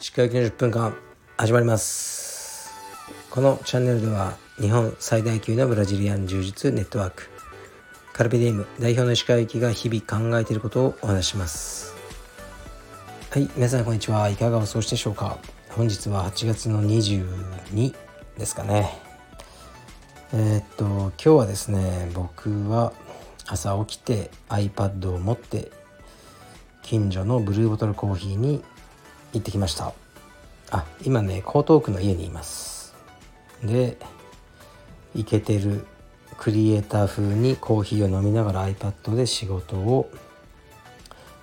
しっかり90分間始まります。このチャンネルでは日本最大級のブラジリアン柔術ネットワーク。カルペディウム代表の石川行きが日々考えていることをお話します。はい皆さんこんにちは。いかがお過ごしでしょうか。本日は8月の22ですかね。えー、っと今日はですね僕は朝起きて iPad を持って近所のブルーボトルコーヒーに行ってきました。あ今ね江東区の家にいます。でイケてるクリエイター風にコーヒーを飲みながら iPad で仕事を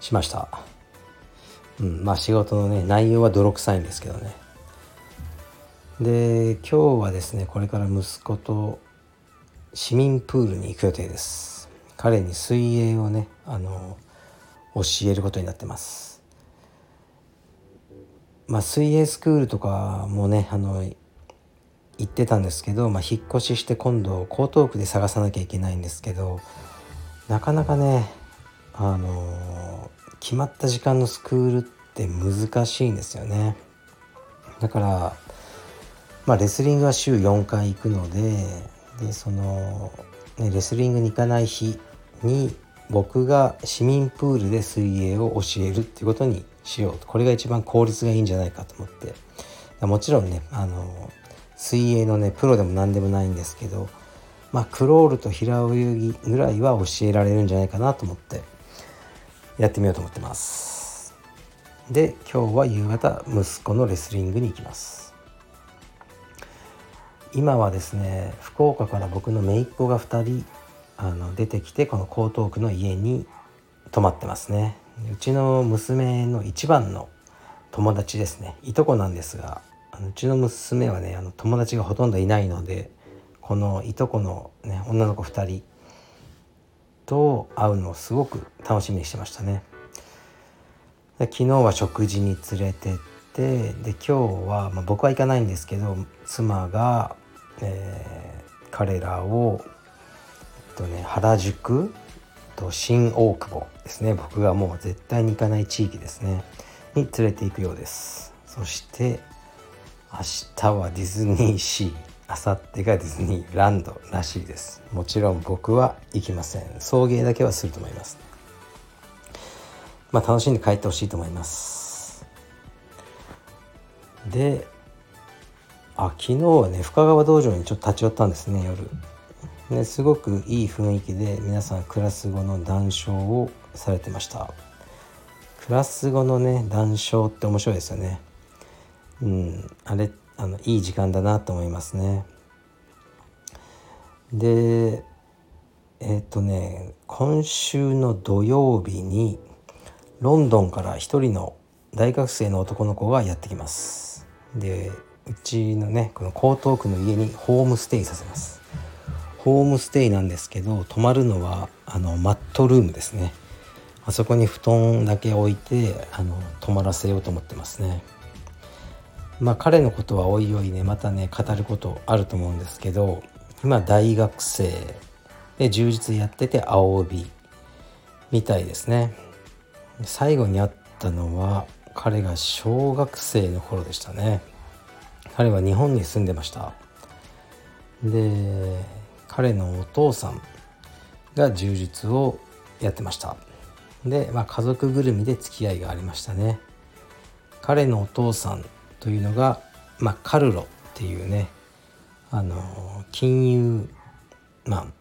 しました。うんまあ仕事のね内容は泥臭いんですけどね。で今日はですねこれから息子と市民プールに行く予定です。彼に水泳をねあの教えることになってます。まあ、水泳スクールとかもねあの行ってたんですけど、まあ、引っ越しして今度江東区で探さなきゃいけないんですけどなかなかねあの決まった時間のスクールって難しいんですよね。だから、まあ、レスリングは週4回行くのででその、ね、レスリングに行かない日に僕が市民プールで水泳を教えるっていうことにしようと。これが一番効率がいいんじゃないかと思って。もちろんねあの水泳のねプロでも何でもないんですけどまあクロールと平泳ぎぐらいは教えられるんじゃないかなと思ってやってみようと思ってます。で今日は夕方息子のレスリングに行きます。今はですね福岡から僕の姪っ子が2人あの出てきてこの江東区の家に泊まってますねうちの娘の一番の友達ですねいとこなんですがうちの娘はねあの友達がほとんどいないのでこのいとこの、ね、女の子2人と会うのをすごく楽しみにしてましたね。で昨日は食事に連れてってで今日は、まあ、僕は行かないんですけど妻が、えー、彼らを、とね、原宿と新大久保ですね。僕がもう絶対に行かない地域ですね。に連れて行くようです。そして明日はディズニーシー。明後日がディズニーランドらしいです。もちろん僕は行きません。送迎だけはすると思います。まあ楽しんで帰ってほしいと思います。であ昨日はね深川道場にちょっと立ち寄ったんですね夜。ですごくいい雰囲気で皆さんクラス後の談笑をされてました。クラス後のね談笑って面白いですよね。うんあれあのいい時間だなと思いますね。でえっ、とね今週の土曜日にロンドンから一人の大学生の男の子がやってきます。でうちのねこの江東区の家にホームステイさせます。ホームステイなんですけど泊まるのはあのマットルームですね。あそこに布団だけ置いてあの泊まらせようと思ってますね。まあ彼のことはおいおいねまたね語ることあると思うんですけど今大学生で充実やってて青帯みたいですね。最後に会ったのは彼が小学生の頃でしたね。彼は日本に住んでました。で彼のお父さんが柔術をやってました。で、まあ、家族ぐるみで付き合いがありましたね。彼のお父さんというのが、まあ、カルロっていうねあの金融マン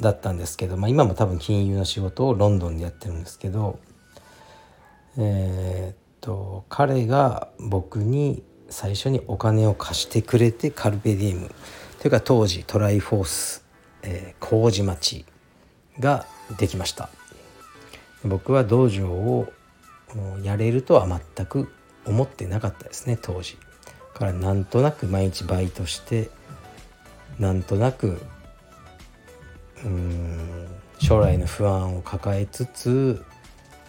だったんですけど、まあ、今も多分金融の仕事をロンドンでやってるんですけどえー、っと彼が僕に最初にお金を貸してくれてカルペディウム。というか当時トライフォース、えー、麹町ができました。僕は道場をやれるとは全く思ってなかったですね当時。からなんとなく毎日バイトしてなんとなくうん将来の不安を抱えつつ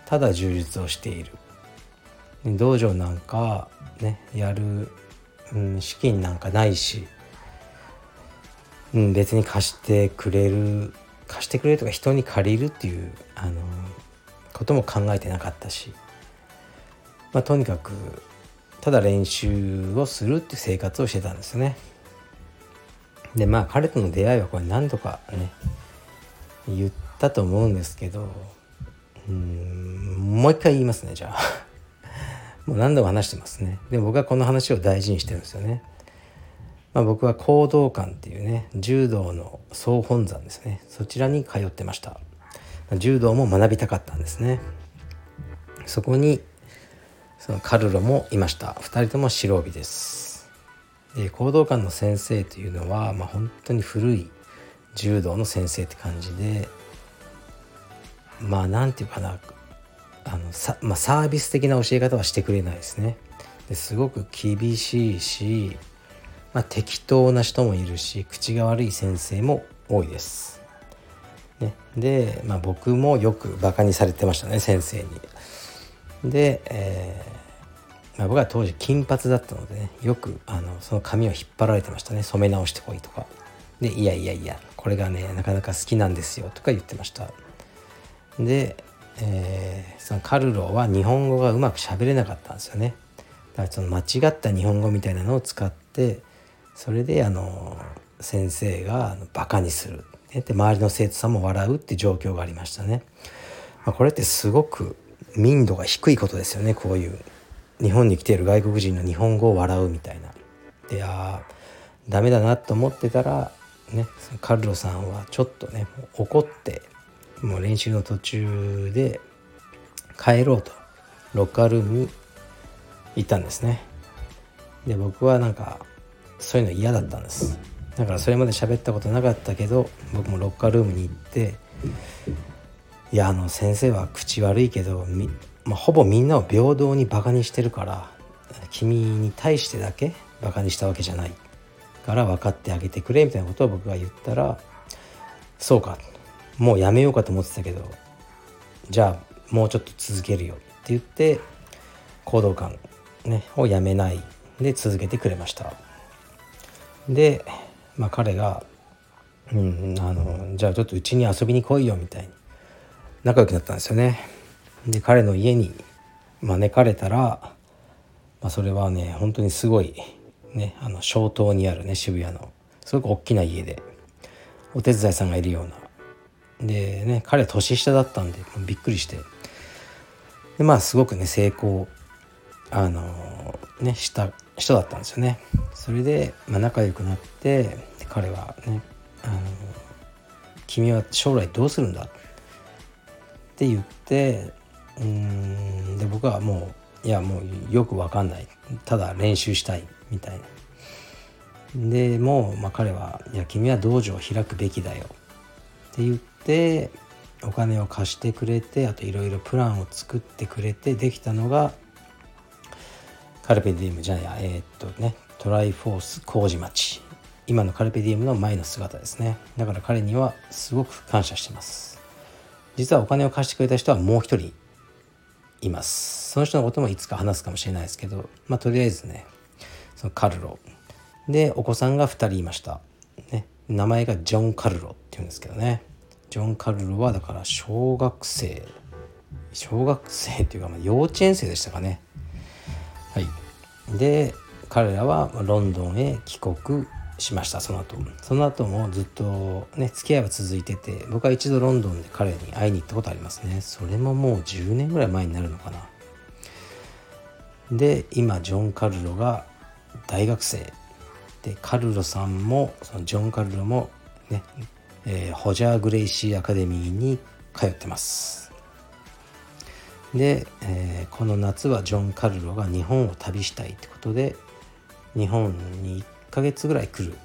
ただ充実をしている。道場なんかねやる、うん、資金なんかないしうん、別に貸してくれる貸してくれるとか人に借りるっていうあのことも考えてなかったし、まあ、とにかくただ練習をするっていう生活をしてたんですよね。でまあ彼との出会いはこれ何度かね言ったと思うんですけどうんもう一回言いますねじゃあ。もう何度も話してますね。で僕はこの話を大事にしてるんですよね。まあ、僕は行動館っていうね柔道の総本山ですね。そちらに通ってました。柔道も学びたかったんですね。そこにそのカルロもいました。2人とも白帯です。で行動館の先生というのは、まあ、本当に古い柔道の先生って感じでまあ何て言うかなあのさ、まあ、サービス的な教え方はしてくれないですね。ですごく厳しいしまあ、適当な人もいるし口が悪い先生も多いです。ね、で、まあ、僕もよくバカにされてましたね先生に。で、えーまあ、僕は当時金髪だったのでねよくあのその髪を引っ張られてましたね染め直してこいとか。でいやいやいやこれがねなかなか好きなんですよとか言ってました。で、えー、そのカルロは日本語がうまく喋れなかったんですよね。だからその間違った日本語みたいなのを使ってそれであの先生がバカにするで周りの生徒さんも笑うって状況がありましたね。まあ、これってすごく民度が低いことですよねこういう日本に来ている外国人の日本語を笑うみたいな。でああダメだなと思ってたらねカルロさんはちょっとね怒ってもう練習の途中で帰ろうとロッカールームに行ったんですね。で僕はなんかそういうの嫌だったんですだからそれまで喋ったことなかったけど僕もロッカールームに行っていやあの先生は口悪いけどまあ、ほぼみんなを平等にバカにしてるから君に対してだけバカにしたわけじゃないから分かってあげてくれみたいなことを僕が言ったらそうかもうやめようかと思ってたけどじゃあもうちょっと続けるよって言って行動感、ね、をやめないで続けてくれました。で、まあ、彼が、うん、あのじゃあちょっとうちに遊びに来いよみたいに仲良くなったんですよね。で彼の家に招かれたら、まあ、それはね本当にすごい、ね、あの小東にあるね渋谷の。すごく大きな家でお手伝いさんがいるような。でね彼年下だったんでびっくりして。でまあすごくね成功あのねした人だったんですよね。それで、まあ、仲良くなって彼はねあの「君は将来どうするんだ?」って言ってうんで僕はもういやもうよく分かんないただ練習したいみたいな。でもう、まあ、彼は「いや君は道場を開くべきだよ」って言ってお金を貸してくれてあといろいろプランを作ってくれてできたのがカルペディウムじゃないやえー、っとねトライフォース麹町。今のカルペディウムの前の姿ですね。だから彼にはすごく感謝してます。実はお金を貸してくれた人はもう一人います。その人のこともいつか話すかもしれないですけどまあとりあえずねそのカルロ。でお子さんが2人いました、ね、名前がジョン・カルロっていうんですけどね。ジョン・カルロはだから小学生。小学生っていうかまあ幼稚園生でしたかね。はい。で彼らはロンドンへ帰国しましたその後。その後もずっとね付き合いは続いてて僕は一度ロンドンで彼に会いに行ったことありますね。それももう10年ぐらい前になるのかな。で今ジョン・カルロが大学生。でカルロさんもそのジョン・カルロもね、えー、ホジャー・グレイシー・アカデミーに通ってます。で、えー、この夏はジョン・カルロが日本を旅したいってことで日本に1ヶ月ぐらい来る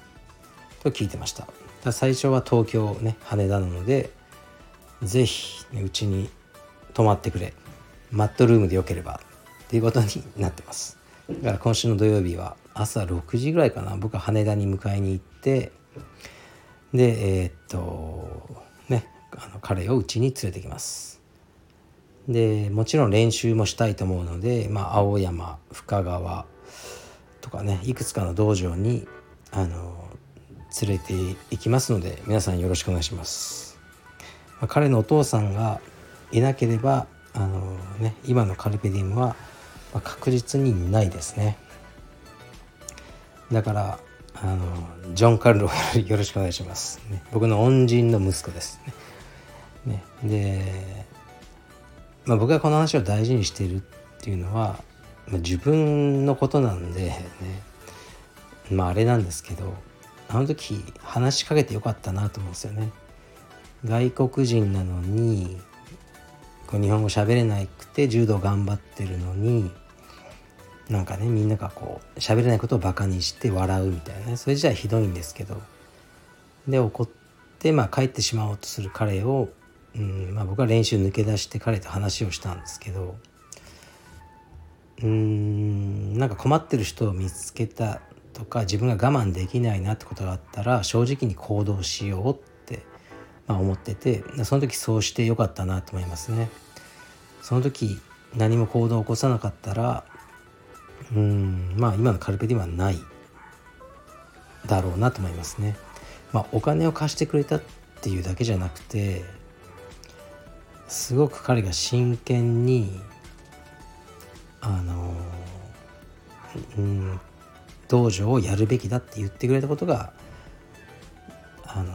と聞いてました。最初は東京ね羽田なので是非うちに泊まってくれ。マットルームでよければ。っていうことになってます。だから今週の土曜日は朝6時ぐらいかな。僕は羽田に迎えに行ってでえー、っとねあの彼をうちに連れてきます。でもちろん練習もしたいと思うので、まあ、青山深川とかねいくつかの道場にあの連れて行きますので皆さんよろしくお願いします。まあ、彼のお父さんがいなければあの、ね、今のカルペディウムは確実にないですね。だからあのジョン・カルロよろしくお願いします、ね、僕の恩人の息子です。ね。ね。で、まあ、僕がこの話を大事にしているっていうのは、まあ、自分のことなんでね。まああれなんですけどあの時話しかけてよかったなと思うんですよね。外国人なのにこう日本語喋れなくて柔道頑張ってるのになんかねみんながこう喋れないことをバカにして笑うみたいなね。それじゃひどいんですけど。で怒ってまあ帰ってしまおうとする彼を、うんまあ、僕は練習抜け出して彼と話をしたんですけどうんなんか困ってる人を見つけたとか自分が我慢できないなってことがあったら正直に行動しようってまあ、思っててその時そうしてよかったなと思いますね。その時何も行動を起こさなかったらうんまあ今のカルペディはないだろうなと思いますね。まあ、お金を貸してくれたっていうだけじゃなくてすごく彼が真剣にあのうん道場をやるべきだって言ってくれたことがあの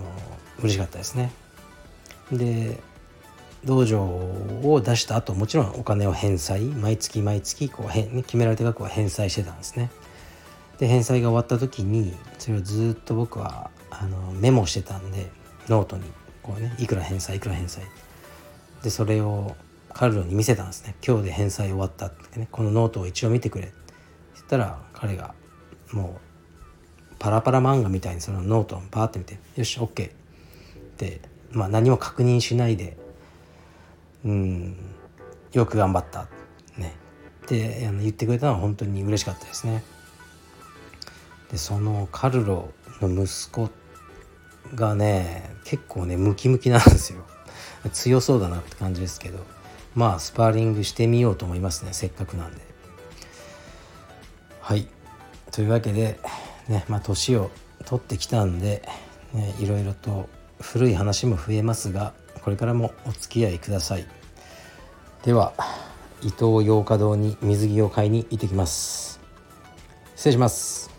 嬉しかったですね。で道場を出した後もちろんお金を返済毎月毎月こう決められた額は返済してたんですね。で返済が終わった時にそれをずっと僕はあのメモしてたんでノートにこうねいくら返済いくら返済っでそれをカルロに見せたんですね。今日で返済終わったってね。このノートを一応見てくれ。って言ったら彼がもうパラパラ漫画みたいにそのノートをバーって見てよし OK ってまあ、何も確認しないでうんよく頑張った。ね。ってあの言ってくれたのは本当に嬉しかったですね。でそのカルロの息子がね結構ねムキムキなんですよ。強そうだなって感じですけどまあスパーリングしてみようと思いますねせっかくなんで。はい。というわけでねまあ年を取ってきたんで、ね、いろいろと古い話も増えますがこれからもお付き合いください。では伊東洋華堂に水着を買いに行ってきます。失礼します。